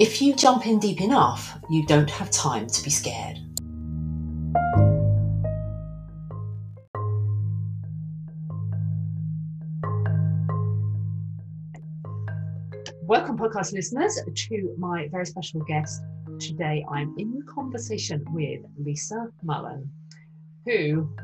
if you jump in deep enough, you don't have time to be scared. Welcome, podcast listeners, to my very special guest. Today, I'm in conversation with Lisa Mullen, who,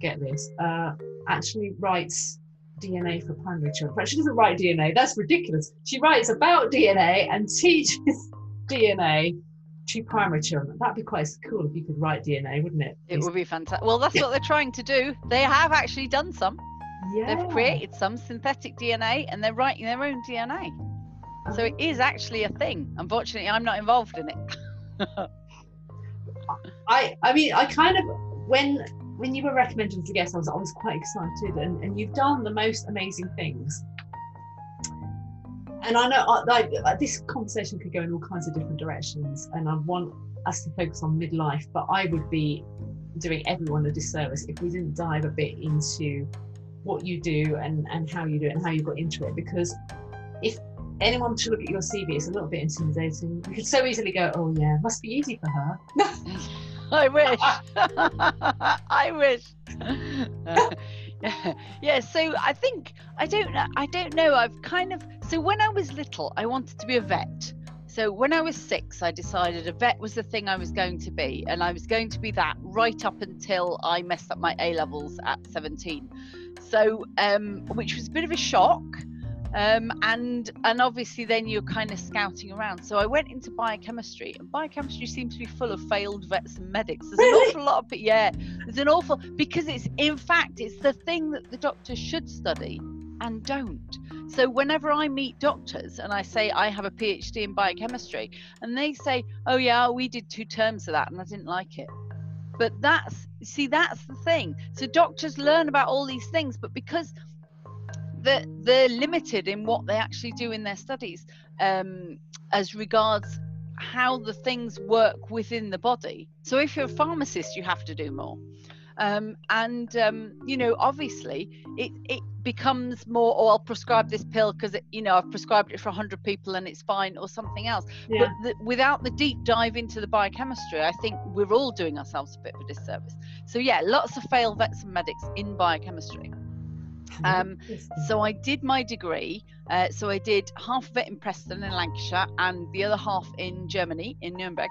get this, uh, actually writes DNA for primary children. But she doesn't write DNA. That's ridiculous. She writes about DNA and teaches DNA to primary children. That'd be quite cool if you could write DNA, wouldn't it? It would be fantastic. Well, that's what they're trying to do. They have actually done some. Yeah. They've created some synthetic DNA and they're writing their own DNA. So it is actually a thing. Unfortunately, I'm not involved in it. I I mean I kind of when when you were recommended as a guest, I was I was quite excited, and, and you've done the most amazing things. And I know I, like like, this conversation could go in all kinds of different directions, and I want us to focus on midlife, but I would be doing everyone a disservice if we didn't dive a bit into what you do and and how you do it and how you got into it, because if anyone to look at your CV, it's a little bit intimidating. You could so easily go, "Oh yeah, must be easy for her." I wish. I wish. yeah. yeah. So I think I don't know. I don't know. I've kind of so when I was little, I wanted to be a vet. So when I was six, I decided a vet was the thing I was going to be, and I was going to be that right up until I messed up my A levels at 17. So, um, which was a bit of a shock um, and and obviously then you're kind of scouting around. So I went into biochemistry, and biochemistry seems to be full of failed vets and medics. There's Really? an awful lot of yeah. There's an awful because it's in fact it's the thing that the doctors should study and don't. So whenever I meet doctors and I say I have a PhD in biochemistry, and they say, "Oh yeah, we did two terms of that, and I didn't like it." But that's see that's the thing. So doctors learn about all these things, but because they're, they're limited in what they actually do in their studies um, as regards how the things work within the body. So if you're a pharmacist, you have to do more. Um, and um, you know, obviously, it it becomes more. Oh, I'll prescribe this pill because you know I've prescribed it for 100 people and it's fine, or something else. Yeah. But the, without the deep dive into the biochemistry, I think we're all doing ourselves a bit of a disservice. So yeah, lots of failed vets and medics in biochemistry. Um, so I did my degree. Uh, so I did half of it in Preston in Lancashire and the other half in Germany in Nuremberg.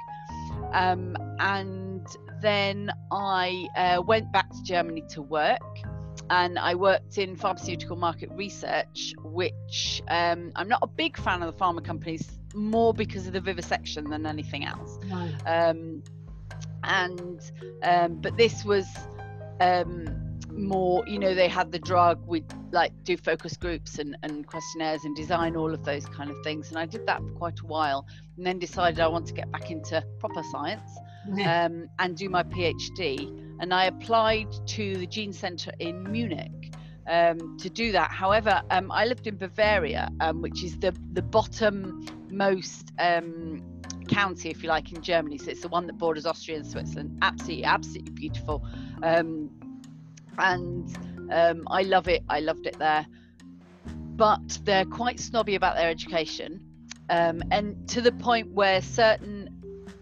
Um, and then I uh, went back to Germany to work. And I worked in pharmaceutical market research, which um, I'm not a big fan of the pharma companies, more because of the vivisection than anything else. Right. Um, and um, but this was um, more you know they had the drug we'd like do focus groups and, and questionnaires and design all of those kind of things. And i did that for quite a while and then decided i want to get back into proper science um, and do my phd and i applied to the gene center in munich um, to do that. However um, i lived in bavaria um, which is the the bottom most um, county if you like in germany. So it's the one that borders austria and switzerland. Absolutely absolutely beautiful. Um, and um, I love it. I loved it there. But they're quite snobby about their education, um, and to the point where certain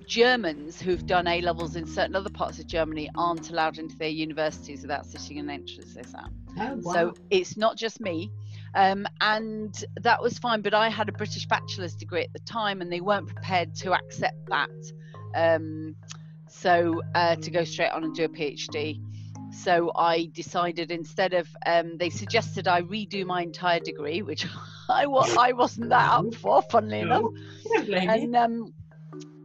Germans who've done A levels in certain other parts of Germany aren't allowed into their universities without sitting an entrance exam. Oh, wow. So it's not just me. Um, and that was fine, but I had a British bachelor's degree at the time, and they weren't prepared to accept that. Um, so uh, to go straight on and do a PhD. So I decided instead of um, they suggested I redo my entire degree, which I wa- I wasn't that up for, funnily enough. No, I don't blame you. And um,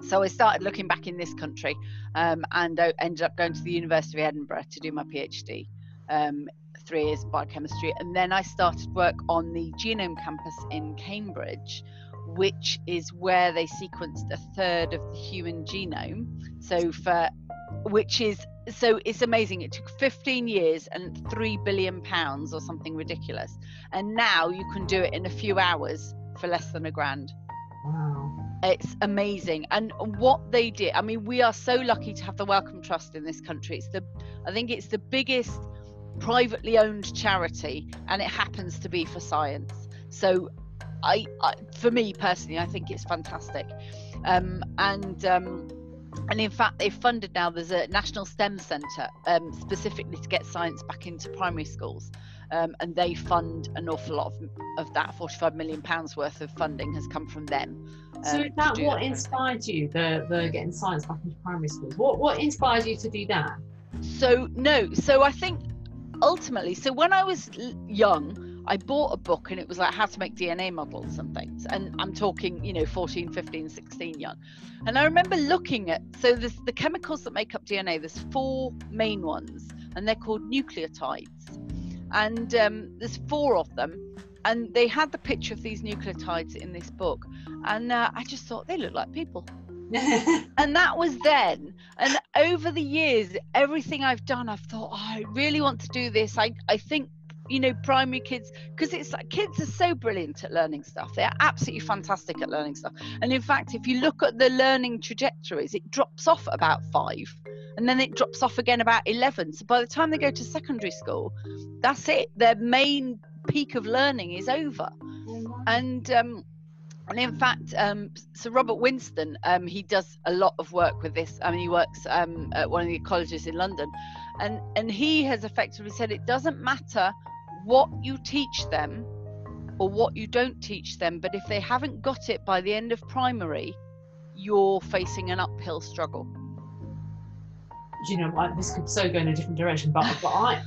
so I started looking back in this country um, and I ended up going to the University of Edinburgh to do my PhD, um, three years biochemistry. And then I started work on the Genome campus in Cambridge, which is where they sequenced a third of the human genome. So for which is so it's amazing. It took 15 years and three billion pounds or something ridiculous, and now you can do it in a few hours for less than a grand. Wow. It's amazing. And what they did, I mean, we are so lucky to have the Wellcome Trust in this country. It's the, I think it's the biggest privately owned charity, and it happens to be for science. So, I, I for me personally, I think it's fantastic. Um, and um, and in fact, they've funded now. There's a national STEM centre um, specifically to get science back into primary schools. Um, and they fund an awful lot of, of that 45 million pounds worth of funding has come from them um, so is that what that inspired you the the getting science back into primary schools? What what inspired you to do that? So no so i think ultimately so when i was young I bought a book and it was like how to make DNA models and things. And I'm talking, you know, 14, 15, 16 young. And I remember looking at so there's the chemicals that make up DNA, there's four main ones, and they're called nucleotides and um, there's four of them and they had the picture of these nucleotides in this book and uh, i just thought they look like people and that was then and over the years everything i've done i've thought oh, i really want to do this i, I think you know primary kids because it's like kids are so brilliant at learning stuff. They're absolutely fantastic at learning stuff. And in fact if you look at the learning trajectories it drops off about five and then it drops off again about 11 so by the time they go to secondary school that's it. Their main peak of learning is over. And um, and in fact, um, so Robert Winston, um, he does a lot of work with this. I mean, he works um, at one of the colleges in London, and and he has effectively said it doesn't matter what you teach them or what you don't teach them, but if they haven't got it by the end of primary, you're facing an uphill struggle you know, like, this could so go in a different direction. But, but I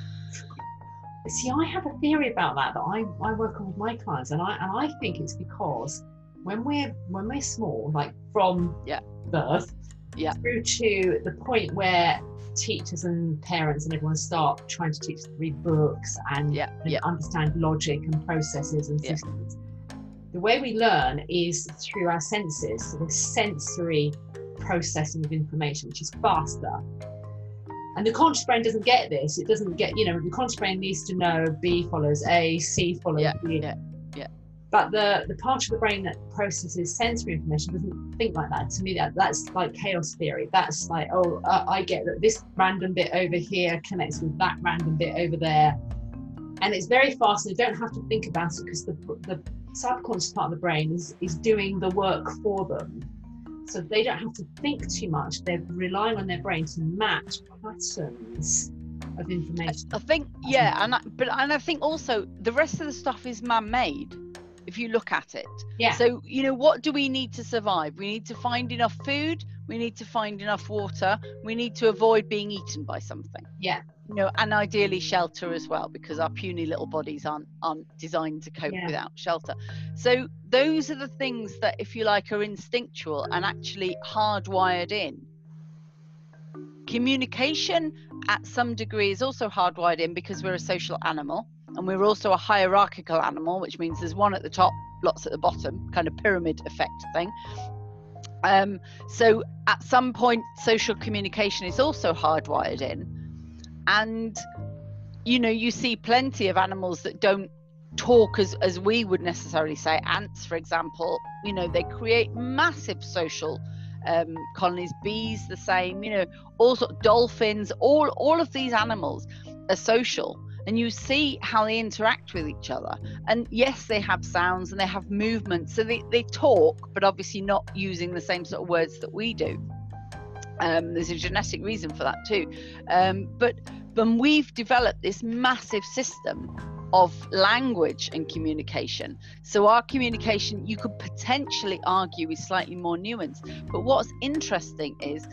see, I have a theory about that that I, I work on with my clients, and I and I think it's because when we're when we're small, like from yeah. birth, yeah. through to the point where teachers and parents and everyone start trying to teach to read books and, yeah. and yeah. understand logic and processes and systems. The way we learn is through our senses, so the sensory processing of information, which is faster and the conscious brain doesn't get this. It doesn't get, you know, the conscious brain needs to know B follows A, C follows yeah, B. Yeah, yeah. But the, the part of the brain that processes sensory information doesn't think like that. To me, that that's like chaos theory. That's like, oh, uh, I get that this random bit over here connects with that random bit over there. And it's very fast, and you don't have to think about it because the, the subconscious part of the brain is, is doing the work for them so they don't have to think too much. They're relying on their brain to match patterns of information. I think, yeah, and I, but and I think also the rest of the stuff is man-made. If you look at it, yeah. So you know, what do we need to survive? We need to find enough food. We need to find enough water. We need to avoid being eaten by something. Yeah you know, and ideally shelter as well, because our puny little bodies aren't aren't designed to cope yeah. without shelter. So those are the things that, if you like, are instinctual and actually hardwired in. Communication, at some degree, is also hardwired in because we're a social animal, and we're also a hierarchical animal, which means there's one at the top, lots at the bottom, kind of pyramid effect thing. Um, so at some point, social communication is also hardwired in. And you know you see plenty of animals that don't talk as as we would necessarily say. Ants for example you know they create massive social um, colonies bees the same you know also dolphins all all of these animals are social and you see how they interact with each other and yes they have sounds and they have movements so they, they talk but obviously not using the same sort of words that we do um, there's a genetic reason for that too. Um, but when we've developed this massive system of language and communication. So our communication, you could potentially argue, is slightly more nuanced. But what's interesting is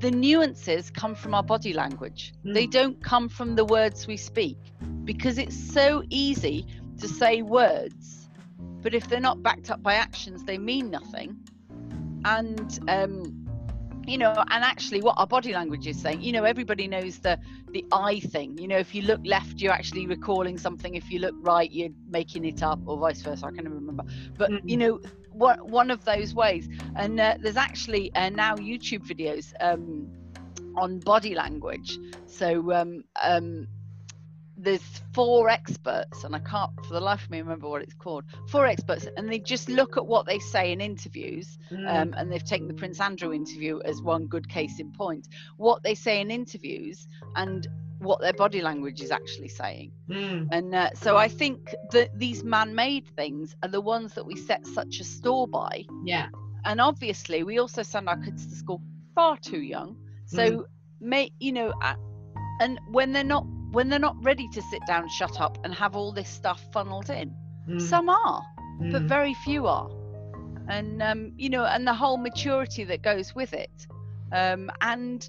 the nuances come from our body language. Mm. They don't come from the words we speak because it's so easy to say words, but if they're not backed up by actions, they mean nothing. And um, you know and actually what our body language is saying you know everybody knows the the eye thing you know if you look left you're actually recalling something if you look right you're making it up or vice versa i can't remember but mm-hmm. you know one, one of those ways. And uh, there's actually uh, now YouTube videos um, on body language. So um, um, there's four experts, and I can't for the life of me remember what it's called. Four experts, and they just look at what they say in interviews. Mm. Um, and they've taken the Prince Andrew interview as one good case in point. What they say in interviews and what their body language is actually saying. Mm. And uh, so I think that these man-made things are the ones that we set such a store by. Yeah. And obviously, we also send our kids to school far too young. So, Mm. may you know, uh, and when they're not when they're not ready to sit down, shut up, and have all this stuff funneled in, Mm. some are, but Mm. very few are. And um, you know, and the whole maturity that goes with it. Um, and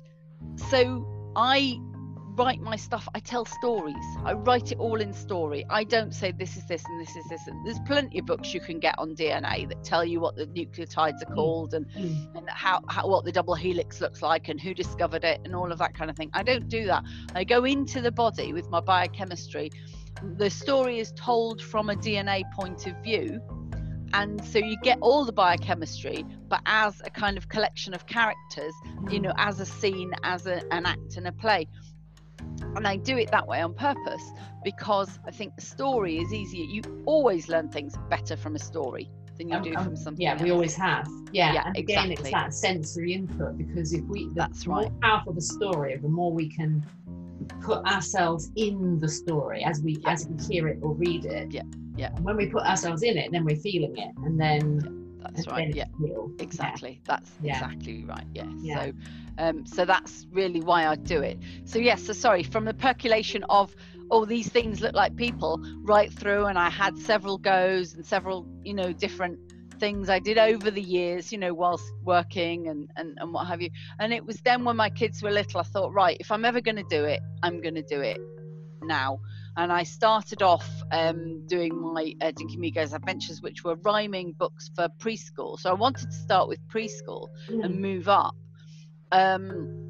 so I write my stuff i tell stories. I write it all in story. I don't say this is this and this is this and there's plenty of books you can get on dna that tell you what the nucleotides are Mm. called and Mm. and how, how what the double helix looks like and who discovered it and all of that kind of thing. I don't do that. I go into the body with my biochemistry. The story is told from a dna point of view and so you get all the biochemistry but as a kind of collection of characters you know as a scene as a, an act in a play and i do it that way on purpose because i think the story is easier you always learn things better from a story than you Um, do from something Yeah, we always have. Yeah, Yeah, and again, exactly. it's that sensory input because if we, that's the That's more right. powerful the story, the more we can put ourselves in the story as we Yeah. as we hear it or read it. Yeah, yeah. And when we put ourselves in it, then we're feeling it, and then that's right yeah real. Yeah. exactly that's Yeah. exactly right yes Yeah. so um so that's really why i do it so yes so sorry from the percolation of oh these things look like people right through and i had several goes and several you know different things i did over the years you know whilst working and and, and what have you and it was then when my kids were little i thought right if i'm ever going to do it i'm going to do it now and I started off um, doing my uh, Dinky Amigos Adventures, which were rhyming books for preschool. So I wanted to start with preschool and Mm. move up. Um,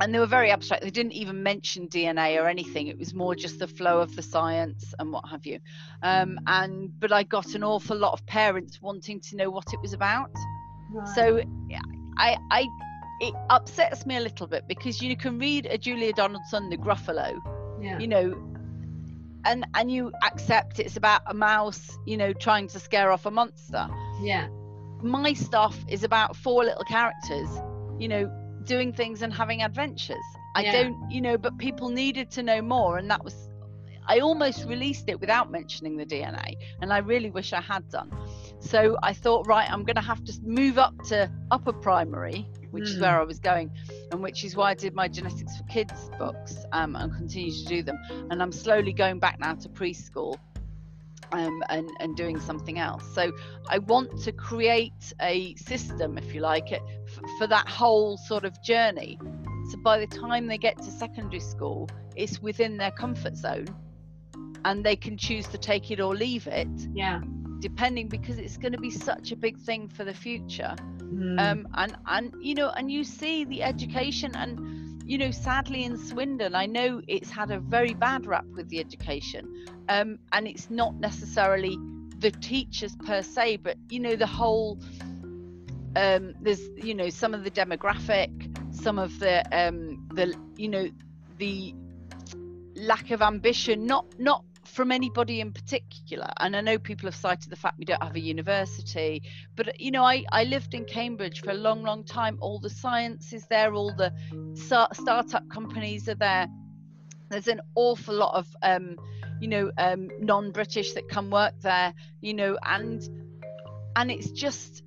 and they were very abstract. They didn't even mention DNA or anything. It was more just the flow of the science and what have you. Um, and but I got an awful lot of parents wanting to know what it was about. Right. So yeah, I, I, it upsets me a little bit because you can read a Julia Donaldson, The Gruffalo, yeah. you know and and you accept it's about a mouse you know trying to scare off a monster yeah. my stuff is about four little characters you know doing things and having adventures i Yeah. don't you know but people needed to know more and that was i almost released it without mentioning the dna and i really wish i had done so i thought right i'm going to have to move up to upper primary which is Mm. where i was going and which is why i did my genetics for kids books um, and continue to do them and i'm slowly going back now to preschool um, and, and doing something else so i want to create a system if you like it f- for that whole sort of journey so by the time they get to secondary school it's within their comfort zone and they can choose to take it or leave it Yeah. depending because it's going to be such a big thing for the future Mm. um and and you know and you see the education and you know sadly in swindon i know it's had a very bad rap with the education um and it's not necessarily the teachers per se but you know the whole um there's you know some of the demographic some of the um the you know the lack of ambition not not from anybody in particular and i know people have cited the fact we don't have a university but you know i i lived in cambridge for a long long time. All the science is there all the start, startup companies are there. There's an awful lot of um you know um non-british that come work there you know and and it's just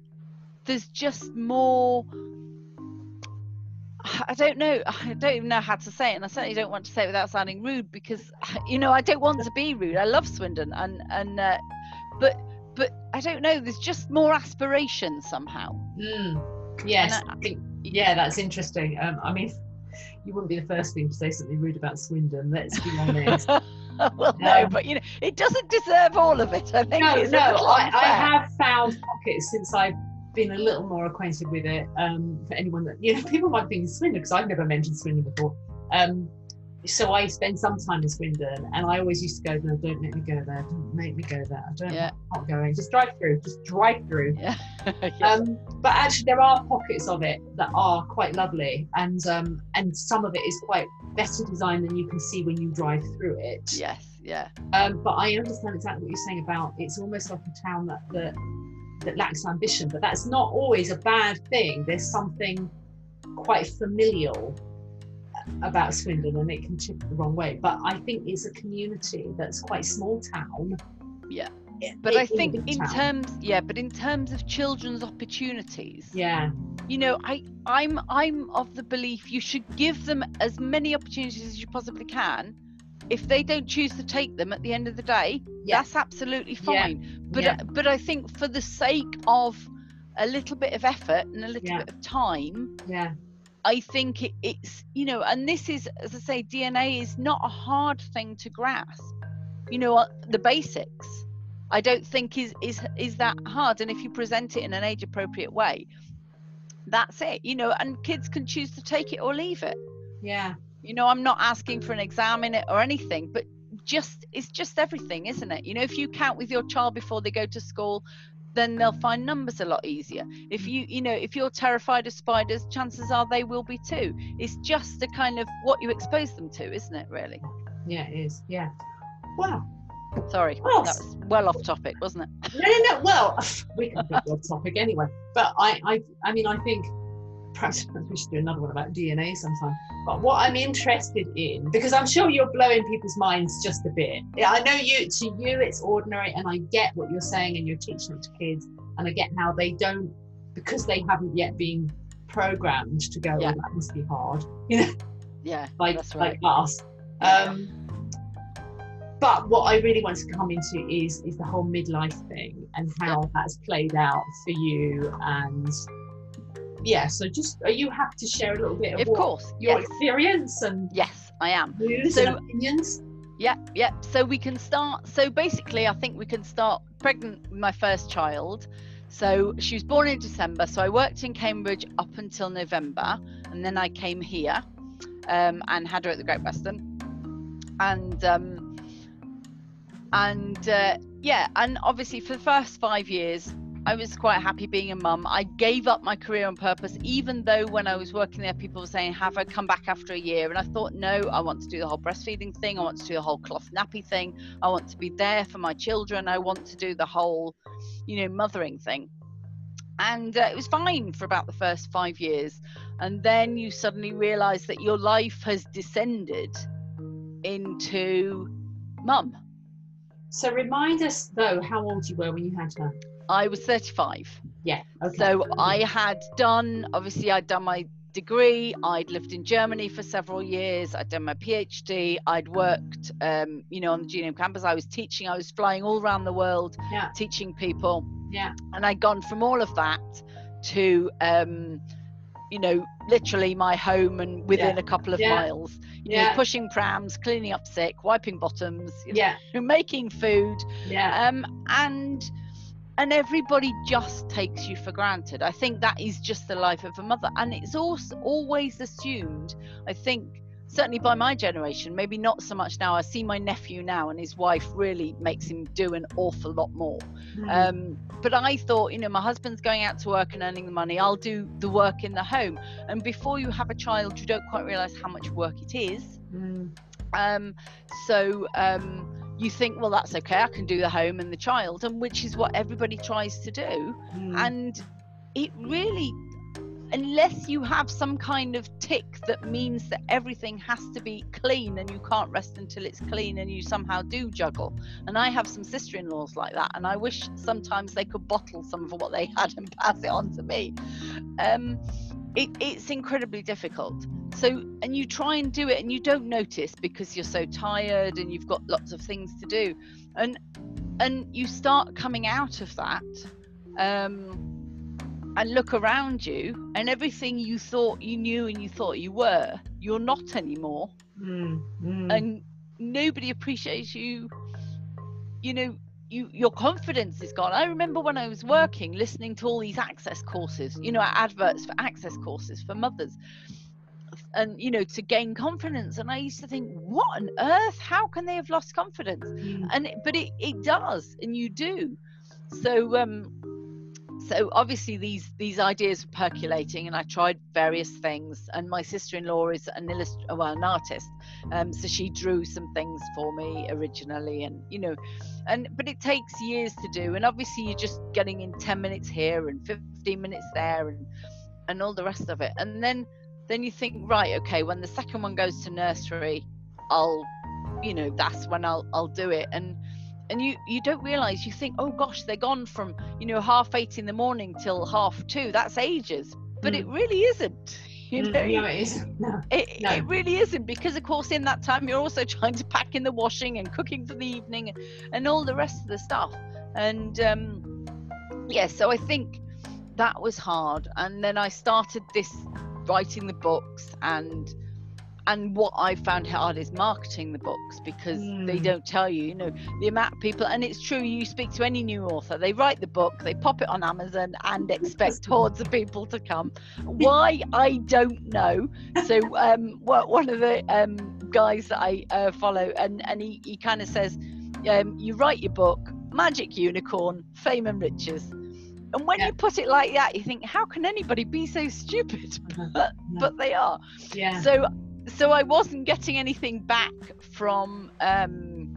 there's just more I don't know. I don't even know how to say it, and I certainly don't want to say it without sounding rude because, you know, I don't want to be rude. I love Swindon, and and uh, but but I don't know. There's just more aspiration somehow. Mm. Yes. I- I think, yeah, that's interesting. Um, I mean, you wouldn't be the first thing to say something rude about Swindon. Let's be honest. well, no, Um, but you know, it doesn't deserve all of it. I think no, it's a no, I, I have found pockets since I've been a little more acquainted with it. Um, for anyone that you know, people might think it's Swindon because I've never mentioned Swindon before. Um, so I spend some time in Swindon, and I always used to go, no, don't make me go there, don't make me go there. I don't, Yeah. I'm not going. Just drive through, just drive through. Yeah. Um, but actually, there are pockets of it that are quite lovely, and um, and some of it is quite better designed than you can see when you drive through it. yes. Yeah. Um, but I understand exactly what you're saying about it's almost like a town that that that lacks ambition, but that's not always a bad thing. There's something quite familial about Swindon, and it can tip the wrong way. But I think it's a community that's quite small town. Yeah. But I think in town. terms, yeah, but in terms of children's opportunities, yeah, you know, I, I'm, I'm of the belief you should give them as many opportunities as you possibly can. If they don't choose to take them at the end of the day, Yeah. that's absolutely Yeah. fine. But, Yeah. but I think for the sake of a little bit of effort and a little Yeah. bit of time, yeah, I think it, it's you know, and this is as I say, DNA is not a hard thing to grasp. You know, the basics. I don't think is is is that hard, and if you present it in an age appropriate way, that's it. You know, and kids can choose to take it or leave it. yeah, You know, I'm not asking for an exam in it or anything, but just it's just everything, isn't it? You know, if you count with your child before they go to school, then they'll find numbers a lot easier. If you, you know, if you're terrified of spiders, chances are they will be too. It's just a kind of what you expose them to, isn't it? Really. yeah. It is. Yeah. Wow. Sorry, Well, that was well off topic, wasn't it? No, no, no. Well, we can pick on topic anyway. But I, I, I mean, I think perhaps we should do another one about DNA sometime. But what I'm interested in, because I'm sure you're blowing people's minds just a bit. Yeah, I know you. To you, it's ordinary, and I get what you're saying, and you're teaching it to kids, and I get how they don't, because they haven't yet been programmed to go. Yeah. Oh, that must be hard, you know, Yeah, like right. like us. Um, but what I really want to come into is is the whole midlife thing and how that's played out for you and yeah. So just are you happy to share a little bit of, Of what, course. your Yes. experience and Yes, I am. So- opinions? Yeah, yeah. So we can start. So basically, I think we can start pregnant with my first child. So she was born in December. So I worked in Cambridge up until November, and then I came here um, and had her at the Great Western. And um, and uh, yeah, and obviously for the first five years, I was quite happy being a mum. I gave up my career on purpose, even though when I was working there, people were saying, Have I come back after a year? And I thought, No, I want to do the whole breastfeeding thing. I want to do the whole cloth nappy thing. I want to be there for my children. I want to do the whole, you know, mothering thing. And uh, it was fine for about the first five years. And then you suddenly realize that your life has descended into mum. So remind us though how old you were when you had her. I was 35. Yeah. Okay. So I had done, obviously, I'd done my degree. I'd lived in Germany for several years. I'd done my PhD. I'd worked, um, you know, on the Genome campus. I was teaching. I was flying all around the world, Yeah. teaching people. Yeah. And I'd gone from all of that to, um, you know, literally my home and within a couple of Yeah. miles. You Yeah. know, pushing prams, cleaning up sick, wiping bottoms, you know, Yeah. making food Yeah. um, and and everybody just takes you for granted. I think that is just the life of a mother, and it's also always assumed. I think certainly by my generation, maybe not so much now. I see my nephew now, and his wife really makes him do an awful lot more. Mm. Um, but I thought, you know, my husband's going out to work and earning the money. I'll do the work in the home. And before you have a child, you don't quite realize how much work it is. Mm. Um, so um, you think, well, that's okay. I can do the home and the child, and which is what everybody tries to do. Mm. And it really, unless you have some kind of tick that means that everything has to be clean and you can't rest until it's clean, and you somehow do juggle. And I have some sister-in-laws like that, and I wish sometimes they could bottle some of what they had and pass it on to me. Um, it, it's incredibly difficult so and you try and do it and you don't notice because you're so tired and you've got lots of things to do and and you start coming out of that um and look around you and everything you thought you knew and you thought you were you're not anymore Mm. Mm. and nobody appreciates you you know you your confidence is gone i remember when i was working listening to all these access courses you know adverts for access courses for mothers and you know to gain confidence and i used to think what on earth how can they have lost confidence Mm. and it, but it, it does and you do so um so obviously these these ideas were percolating and i tried various things and my sister-in-law is an illust- well an artist um so she drew some things for me originally and you know and but it takes years to do and obviously you're just getting in 10 minutes here and 15 minutes there and and all the rest of it. And then then you think right okay when the second one goes to nursery i'll you know that's when i'll i'll do it. And and you you don't realize you think oh gosh they're gone from you know half eight in the morning till half two that's ages but it really isn't you Mm, know no, it isn't. No. it, No. it really isn't because of course in that time you're also trying to pack in the washing and cooking for the evening and, and all the rest of the stuff and um yeah so i think that was hard and then i started this writing the books and and what i found hard is marketing the books because they Mm. don't tell you you know the amount of people and it's true you speak to any new author they write the book they pop it on amazon and expect hordes of people to come why i don't know so um one of the um guys that i uh, follow and and he, he kind of says um you write your book magic unicorn fame and riches and when Yeah. you put it like that you think how can anybody be so stupid but, but they are Yeah. so so i wasn't getting anything back from um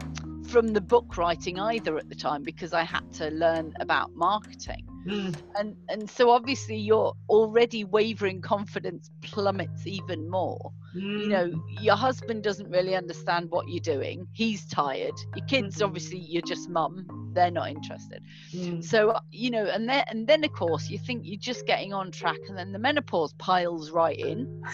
from the book writing either at the time because i had to learn about marketing. Mm. and and so obviously your already wavering confidence plummets even more. You know your husband doesn't really understand what you're doing. He's tired. Your kids Mhm. obviously you're just mum. They're not interested. Mm. so you know and then and then of course you think you're just getting on track and then the menopause piles right in.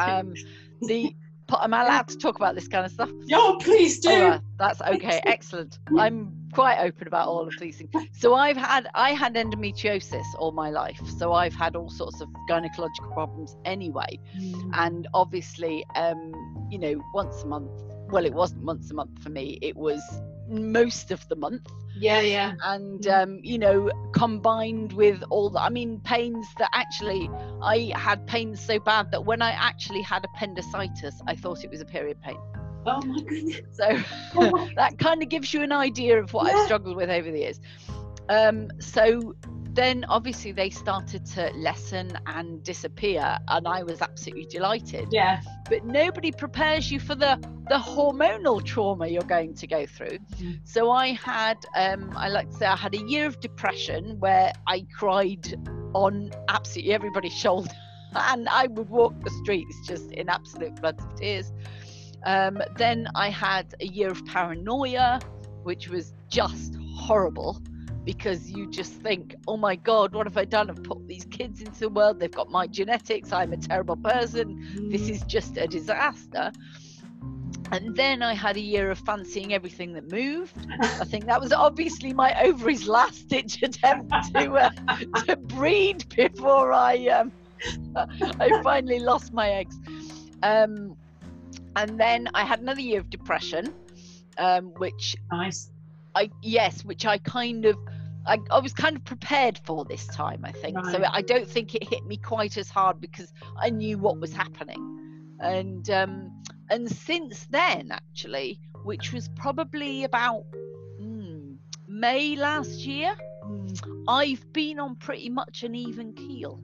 Um the am i allowed to talk about this kind of stuff? Oh, please do. right, that's okay excellent. I'm quite open about all of these things so i've had i had endometriosis all my life so i've had all sorts of gynecological problems anyway. Mm. and obviously um you know once a month well it wasn't once a month for me it was most of the month Yeah, yeah. and Mm. um, you know combined with all the i mean pains that actually i had pains so bad that when i actually had appendicitis i thought it was a period pain Oh my goodness. so Oh my- that kind of gives you an idea of what Yeah. i've struggled with over the years um, so then obviously they started to lessen and disappear and i was absolutely delighted Yeah. but nobody prepares you for the the hormonal trauma you're going to go through Mhm. so i had um i like to say i had a year of depression where i cried on absolutely everybody's shoulder and i would walk the streets just in absolute floods of tears um then i had a year of paranoia which was just horrible because you just think, oh my God, what have I done? I've put these kids into the world. They've got my genetics. I'm a terrible person this Mm. is just a disaster. And then I had a year of fancying everything that moved. I think that was obviously my ovaries' last ditch attempt to uh, to breed before I um, I finally lost my eggs. Um, and then I had another year of depression, um, which nice. I yes, which I kind of I, I was kind of prepared for this time, I think. So I don't think it hit me quite as hard because I knew what was happening. And um and since then actually, which was probably about mm, May last year, Mm. I've been on pretty much an even keel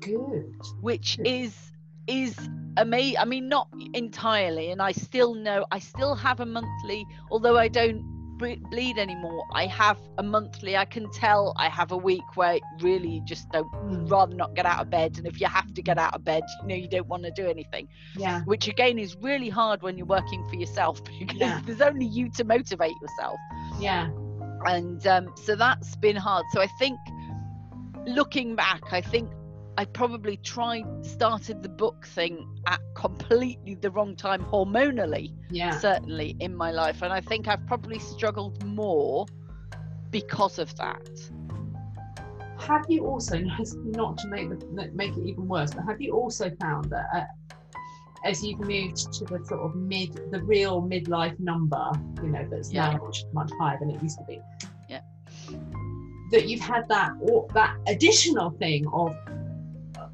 Good. which Good. is is amazing i mean not entirely and i still know i still have a monthly although i don't ble- bleed anymore i have a monthly i can tell i have a week where really just don't Mm. rather not get out of bed and if you have to get out of bed you know you don't want to do anything Yeah. which again is really hard when you're working for yourself because Yeah. there's only you to motivate yourself Yeah. and um, so that's been hard so i think looking back i think i probably tried started the book thing at completely the wrong time hormonally Yeah. certainly in my life and i think i've probably struggled more because of that Have you also, not to make the, make it even worse, but have you also found that uh, as you've moved to the sort of mid, the real midlife number, you know, that's Yeah. now much, much higher than it used to be, Yeah. that you've had that or that additional thing of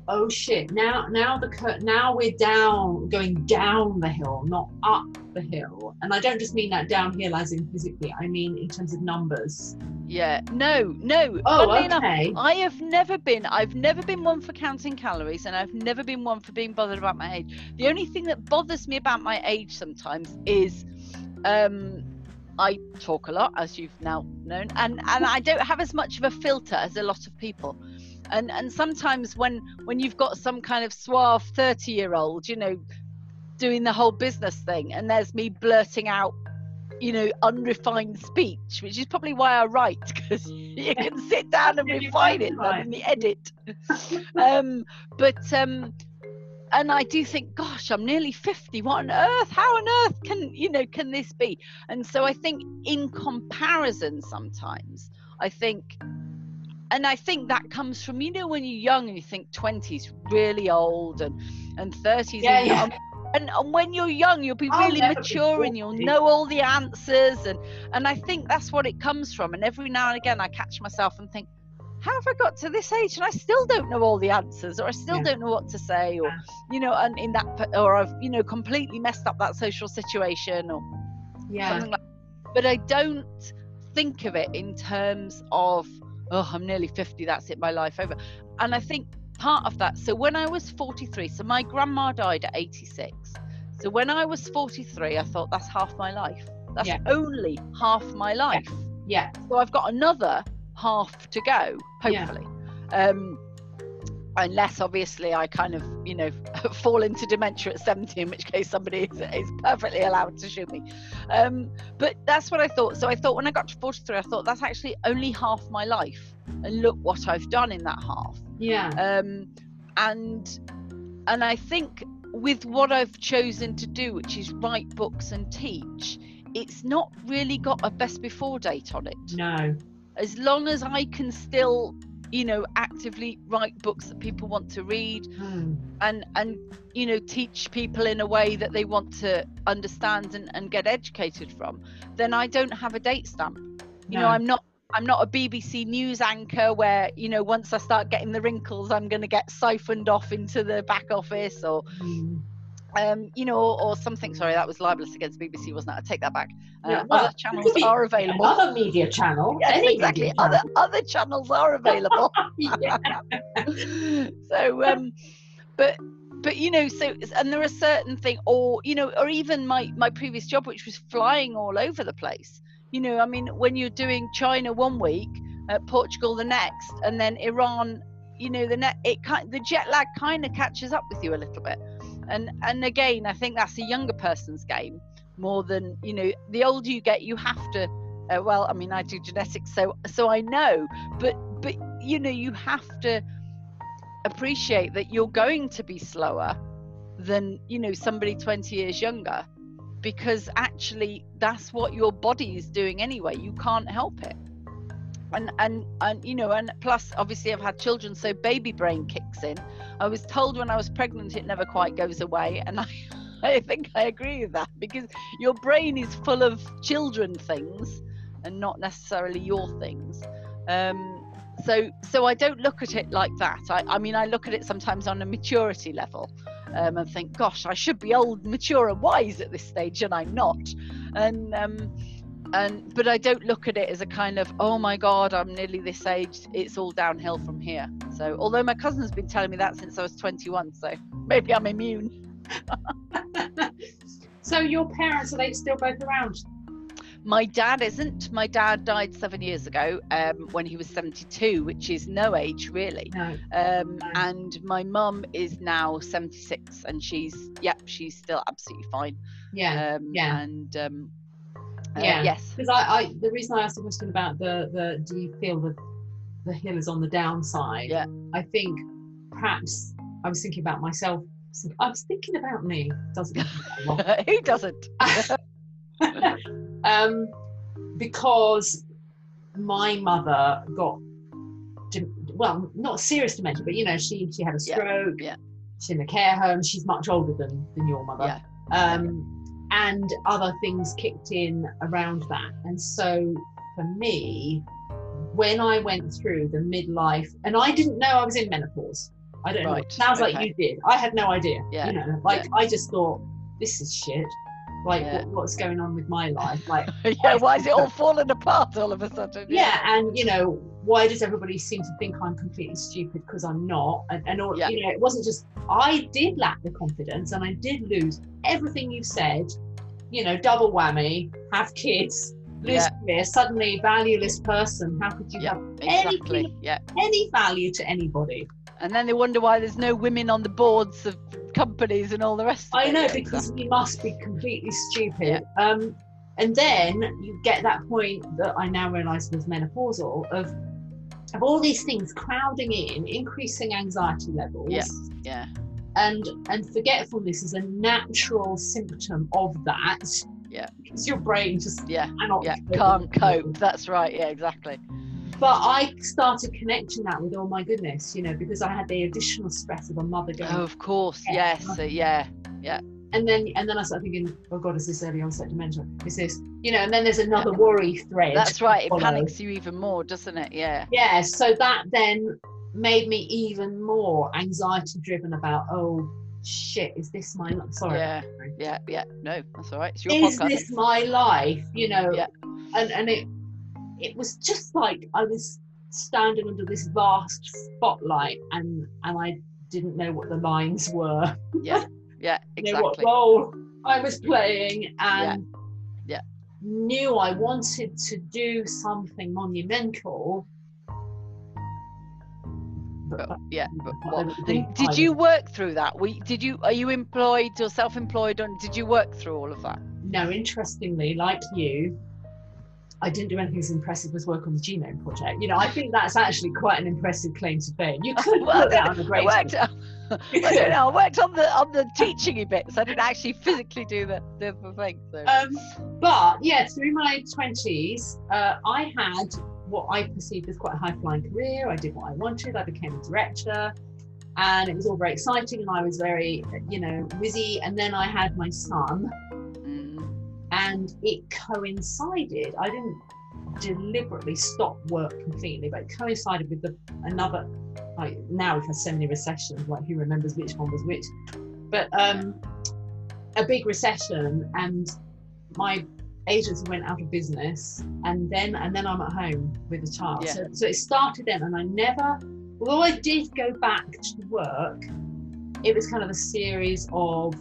oh shit now now the cur- now we're down going down the hill not up the hill and i don't just mean that downhill as in physically i mean in terms of numbers Yeah, no, no. oh Funnily enough, okay I have never been. I've never been one for counting calories, and I've never been one for being bothered about my age. The only thing that bothers me about my age sometimes is, um, I talk a lot, as you've now known, and and I don't have as much of a filter as a lot of people. And and sometimes when when you've got some kind of suave thirty year old, you know, doing the whole business thing, and there's me blurting out you know, unrefined speech, which is probably why I write because you can sit down and refine it in the edit. um, but um, and I do think, gosh, I'm nearly 50. What on earth? How on earth can you know can this be? And so I think in comparison, sometimes I think. And I think that mm. comes from you know when you're young and you think 20s really old and and 30s Yeah, and yeah. And, and when you're young, you'll be really never be mature and you'll know all the answers. And and I think that's what it comes from. And every now and again, I catch myself and think, how have I got to this age and I still don't know all the answers, or I still Yeah. don't know what to say, or you know, and in that, or I've you know completely messed up that social situation, or yeah like. But I don't think of it in terms of, oh, I'm nearly 50, that's it, my life over. And I think part of that. So when I was 43, so my grandma died at 86. So when I was 43, I thought that's half my life. That's Yeah. only half my life. yeah yeah. So I've got another half to go, Yeah. hopefully. Um, unless obviously I kind of, you know, fall into dementia at 70, in which case somebody is, is perfectly allowed to shoot me. Um, but that's what I thought. So I thought when I got to 43, I thought that's actually only half my life. And look what I've done in that half yeah um, and and I think with what I've chosen to do, which is write books and teach, it's not really got a best before date on it. no As long as I can still, you know, actively write books that people want to read Hmm. and and you know teach people in a way that they want to understand and, and get educated from, then I don't have a date stamp you know i'm not i'm not a bbc news anchor where you know once i start getting the wrinkles i'm going to get siphoned off into the back office or Hmm. Um you know or something sorry that was libelous against bbc wasn't it? I take that back. Uh, Yeah, well, other channels are available. Other media channel yes exactly media other channel. other channels are available. So um but but you know so and there are certain things or you know or even my my previous job which was flying all over the place. You know i mean when you're doing china one week uh, portugal the next and then iran you know the net it kind the jet lag kind of catches up with you a little bit and and again i think that's a younger person's game more than you know the older you get you have to uh, well i mean i do genetics so so i know. But but you know you have to appreciate that you're going to be slower than you know somebody 20 years younger because actually that's what your body is doing anyway. You can't help it and and and you know and plus obviously i've had children so baby brain kicks in. I was told when i was pregnant it never quite goes away and i i think i agree with that because your brain is full of children things and not necessarily your things. Um so so i don't look at it like that. I, I mean i look at it sometimes on a maturity level um, and think gosh i should be old mature and wise at this stage and i'm not. And um and but i don't look at it as a kind of oh my god i'm nearly this age. It's all downhill from here. So although my cousin's been telling me that since i was 21 so maybe i'm immune. So your parents are they still both around? My dad isn't. My dad died seven years ago um, when he was 72 which is no age really. No. Um, No. and my mum is now 76 and she's yep she's still absolutely fine. Yeah. Um, yeah. and uh, Yeah. yes. Because I, I the reason i asked the question about the the do you feel that the hill is on the downside? Yeah. i think perhaps i was thinking about myself. I was thinking about me. Doesn't matter. That long. who doesn't? Um, because my mother got well not serious dementia but you know she she had a Yeah, stroke. Yeah. she's in a care home she's much older than than your mother. Yeah. Um, and other things kicked in around that. And so for me, when I went through the midlife, and I didn't know I was in menopause. I don't know. Right, It sounds like you did. I had no idea. Yeah, You know, like I just thought this is shit. Like Yeah. what, what's going on with my life? Like yeah, why is it all falling apart all of a sudden? yeah, and you know, why does everybody seem to think I'm completely stupid because I'm not? And, and all, Yeah. you know, it wasn't just I did lack the confidence and I did lose everything you've said. You know, double whammy, have kids, lose Yeah. career, suddenly valueless person. How could you Yeah, have exactly. anything- Yeah. any value to anybody? And then they wonder why there's no women on the boards of companies and all the rest of I know Yeah, because exactly. we must be completely stupid. Um, and then you get that point that I now realise was menopausal of of all these things crowding in, increasing anxiety levels. Yeah. Yeah. And and forgetfulness is a natural symptom of that. Yeah. Because your brain just Yeah. cannot Yeah. Can't cope. That's right. Yeah, exactly. But I started connecting that with oh my goodness, you know, because I had the additional stress of a mother going Oh, of course. Yeah. Yes. uh, yeah. And then and then I started thinking, oh god, is this early onset dementia? Is this, you know? And then there's another worry thread. That's right. It follow. panics you even more, doesn't it? Yeah. Yeah. So that then made me even more anxiety driven about, oh shit, is this my life? Sorry. Yeah. Yeah. Yeah. No, that's all right. It's your Is podcast. this my life? You know. Yeah. And and it it was just like I was standing under this vast spotlight and and I didn't know what the lines were. Yeah. Yeah. know what Exactly. role I was playing and Yeah. knew I wanted to do something monumental. But, But, yeah. But what? there was a big And did you work through that? We did you are you employed or self-employed? On did you work through all of that? No, interestingly, like you, I didn't do anything as impressive as work on the Genome Project. You know, I think that's actually quite an impressive claim to fame. You could Well, put that on a great. worked. I don't know. I worked on the on the teaching bits. I didn't actually physically do the the, thing. So. Um, but yeah, through my twenties, uh, I had what I perceived as quite a high flying career. I did what I wanted. I became a director, and it was all very exciting, and I was very, you know, whizzy. And then I had my son, and it coincided. I didn't deliberately stop work completely, but it coincided with the another. Like now we've had so many recessions. Like who remembers which one was which? But um, a big recession, and my agency went out of business, and then and then I'm at home with a child. Yeah. So, so it started then, and I never. Although I did go back to work, it was kind of a series of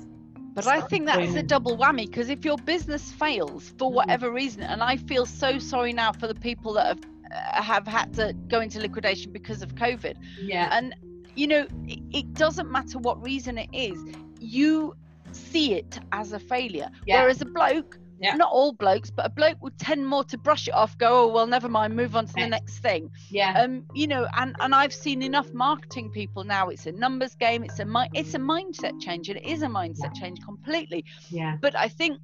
But I think that's a double whammy because if your business fails for Mhm. whatever reason, and I feel so sorry now for the people that have uh, have had to go into liquidation because of COVID, yeah, and you know it, it doesn't matter what reason it is, you see it as a failure. Yeah. Whereas a bloke, Yeah. not all blokes, but a bloke would tend more to brush it off, go, oh well, never mind, move on to Yeah. the next thing. yeah. Um, you know, and and I've seen enough marketing people now. It's a numbers game. It's a mi- it's a mindset change, and it is a mindset change completely. Yeah, But I think,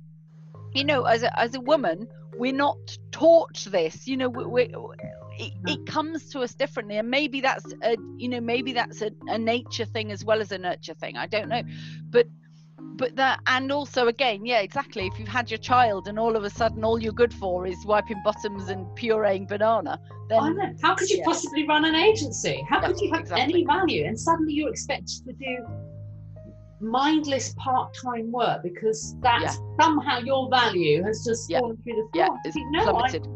you know, as a as a woman, we're not taught this. You know, we, we, it, it comes to us differently, and maybe that's a you know maybe that's a, a nature thing as well as a nurture thing. I don't know, but but that and also again yeah exactly if you've had your child and all of a sudden all you're good for is wiping bottoms and pureeing banana then. How could you yeah. possibly run an agency? How Yeah, could you have exactly. any value? And suddenly you're expected to do mindless part-time work because that's somehow your value has just Yeah. fallen through the yeah floor. it's You know, I, plummeted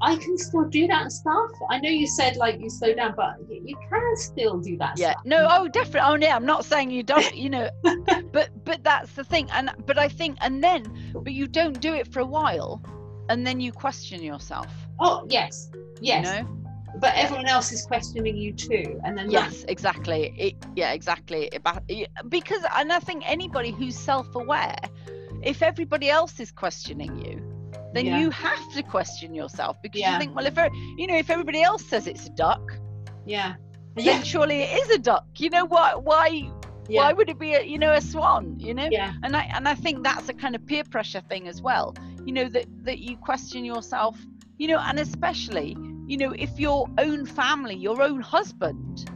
I can still do that stuff. I know you said like you slow down, but you can still do that yeah. stuff. no oh definitely. Oh yeah i'm not saying you don't you know but but that's the thing. And but i think and then but you don't do it for a while and then you question yourself. Oh yes, yes. you know? But everyone else is questioning you too, and then yes exactly. It, yeah exactly. Because and i think anybody who's self-aware if everybody else is questioning you then Yeah. you have to question yourself because Yeah. you think well if er- you know if everybody else says it's a duck yeah, then surely it is a duck. You know why why yeah, why would it be a you know a swan you know? Yeah, and i and i think that's a kind of peer pressure thing as well you know that that you question yourself you know and especially you know if your own family your own husband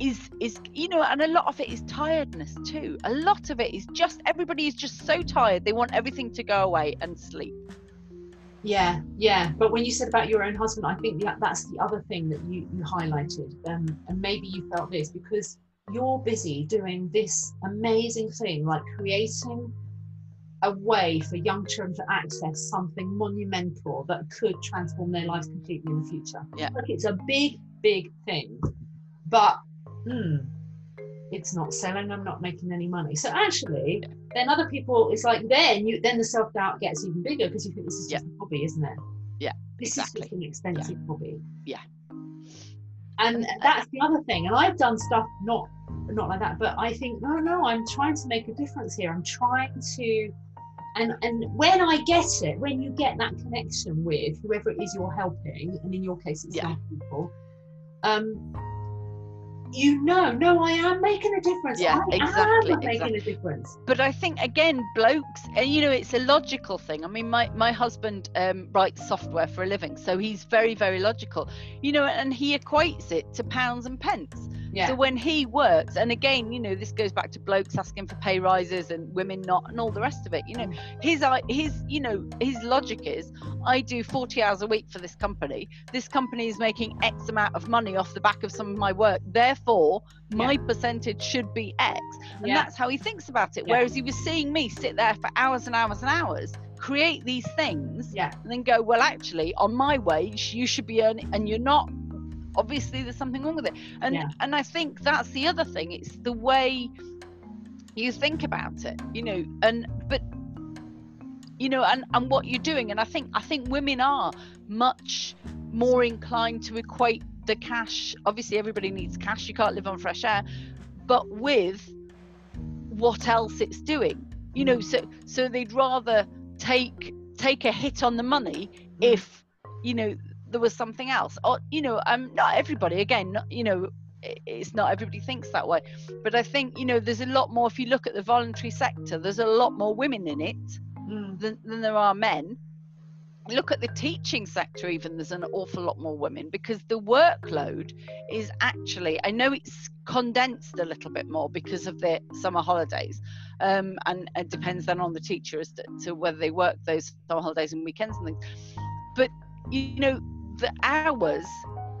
is is you know and a lot of it is tiredness too a lot of it is just everybody is just so tired they want everything to go away and sleep Yeah, yeah. But when you said about your own husband, I think that that's the other thing that you, you highlighted. Um, and maybe you felt this because you're busy doing this amazing thing, like creating a way for young children to access something monumental that could transform their lives completely in the future. Yeah. Like it's a big, big thing. But hmm, it's not selling, I'm not making any money. So actually, then other people, it's like then you then the self-doubt gets even bigger because you think this is just Yeah. a hobby, isn't it? Yeah, This exactly. is just an expensive hobby. Yeah. And that's the other thing. And I've done stuff not not like that, but I think no, no, I'm trying to make a difference here. I'm trying to and and when I get it, when you get that connection with whoever it is you're helping, and in your case it's Yeah. young people, um, you know, no, I am making a difference. Yeah, I exactly, am making exactly. a difference. but I think again, blokes, and you know, it's a logical thing. I mean, my my husband um, writes software for a living, so he's very very logical, you know, and he equates it to pounds and pence. Yeah. So when he works, and again, you know, this goes back to blokes asking for pay rises and women not, and all the rest of it. You know, Mm. his his you know his logic is, I do 40 hours a week for this company. This company is making X amount of money off the back of some of my work. Therefore, my percentage should be X, and Yeah. that's how he thinks about it. Yeah. Whereas he was seeing me sit there for hours and hours and hours, create these things, Yeah. and then go, well, actually, on my wage, you should be earning, and you're not. Obviously, there's something wrong with it, and Yeah. and I think that's the other thing. It's the way you think about it, you know, and but you know, and and what you're doing, and I think I think women are much more inclined to equate the cash. Obviously, everybody needs cash. You can't live on fresh air, but with what else it's doing, you know. So so they'd rather take take a hit on the money mm. if you know there was something else. Or you know um not everybody again not, you know it's not everybody thinks that way. But i think you know there's a lot more if you look at the voluntary sector there's a lot more women in it Mm. than, than there are men. Look at the teaching sector even there's an awful lot more women because the workload is actually i know it's condensed a little bit more because of the summer holidays um, and it depends then on the teacher as to, to whether they work those summer holidays and weekends and things. But you know the hours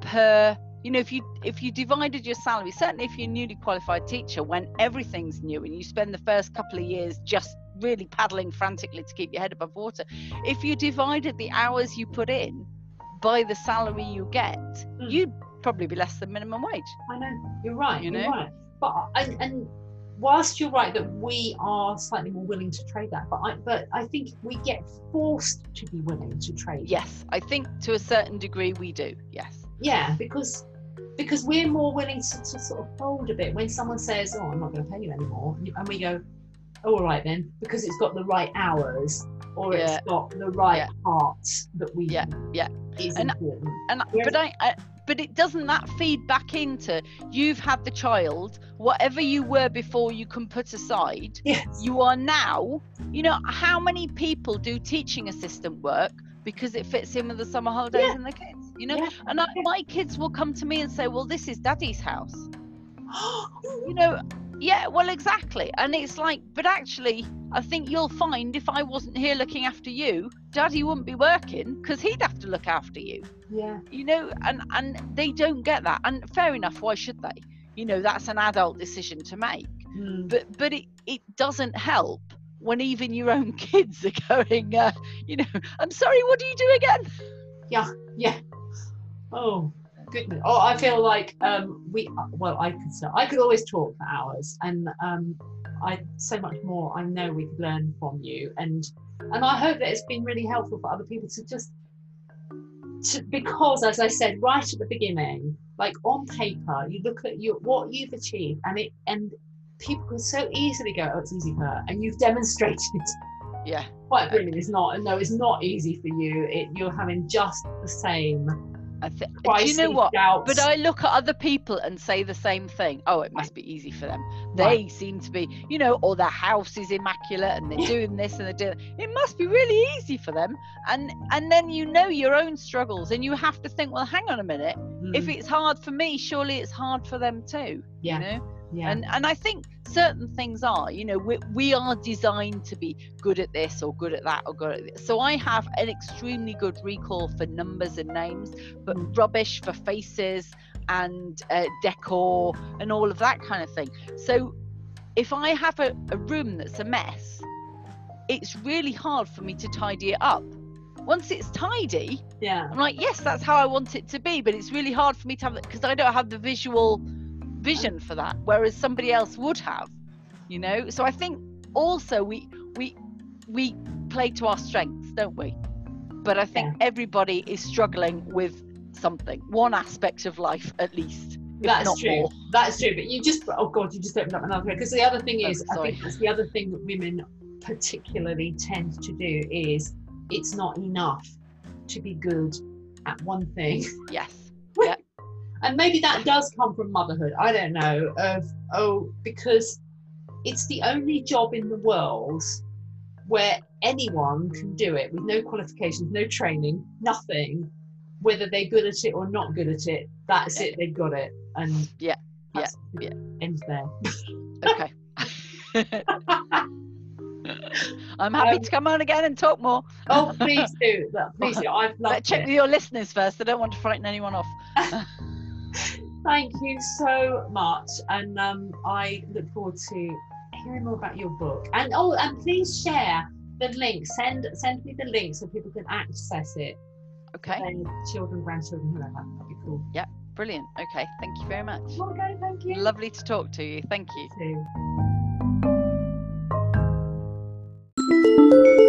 per you know if you if you divided your salary certainly if you're a newly qualified teacher when everything's new and you spend the first couple of years just really paddling frantically to keep your head above water if you divided the hours you put in by the salary you get Mm. you'd probably be less than minimum wage I know you're right. You know? right. But and, and whilst you're right that we are slightly more willing to trade that, but I but I think we get forced to be willing to trade. yes i think to a certain degree we do yes Yeah, because because we're more willing to, to sort of fold a bit when someone says, "Oh, I'm not going to pay you anymore," and we go, oh, "All right then," because it's got the right hours or Yeah. it's got the right Yeah. parts that we Yeah, yeah. And- important. and Whereas- but I, I but it doesn't that feed back into you've had the child whatever you were before you can put aside Yes. you are now you know how many people do teaching assistant work because it fits in with the summer holidays Yeah. and the kids you know Yeah. and I, my kids will come to me and say well this is daddy's house you know yeah well exactly and it's like but actually i think you'll find if i wasn't here looking after you daddy wouldn't be working because he'd have to look after you yeah. you know and and they don't get that and fair enough why should they you know that's an adult decision to make Mm. but but it, it doesn't help when even your own kids are going uh, you know i'm sorry what do you do again Yeah. Yeah. Oh goodness. Oh, I feel like um, we. Well, I could. I could always talk for hours, and um, I so much more. I know we could learn from you, and and I hope that it's been really helpful for other people to just. To, because, as I said right at the beginning, like on paper, you look at your what you've achieved, and it and people can so easily go, "Oh, it's easy for her," and you've demonstrated yeah quite brilliant. It's not, and no, it's not easy for you. It, you're having just the same th- do you know what doubts. but I look at other people and say the same thing. Oh, it must be easy for them. They Right. seem to be, you know, or their house is immaculate and they're doing this and they're doing. It must be really easy for them. And and then you know your own struggles and you have to think, well, hang on a minute. If Mm, it's hard for me, surely it's hard for them too. yeah, You know. Yeah. And and I think certain things are, you know, we, we are designed to be good at this or good at that or good at this. So I have an extremely good recall for numbers and names, but Mm. rubbish for faces and uh, decor and all of that kind of thing. So if I have a, a room that's a mess, it's really hard for me to tidy it up. Once it's tidy, yeah. I'm like, yes, that's how I want it to be, but it's really hard for me to have it because I don't have the visual vision for that, whereas somebody else would have, you know. So I think also we we we play to our strengths, don't we? But I think everybody is struggling with something, one aspect of life at least. That's true. more. That's true. But you just, oh God, you just opened up another because the other thing Oh, is, I think that's the other thing that women particularly tend to do is it's not enough to be good at one thing. Yes. And maybe that does come from motherhood. I don't know. Of oh, because it's the only job in the world where anyone can do it with no qualifications, no training, nothing. Whether they're good at it or not good at it, that's Yeah. it. They've got it. And Yeah, yeah, yeah. Ends there. Okay. I'm happy Um, to come on again and talk more. Oh, please do. Please do. I've loved check it. with your listeners first. I don't want to frighten anyone off. Thank you so much, and um, I look forward to hearing more about your book. And oh, and please share the link. Send send me the link so people can access it. Okay. Children, grandchildren, whoever. That'd be cool. Yeah, brilliant. Okay, thank you very much. Okay, thank you. Lovely to talk to you. Thank you. you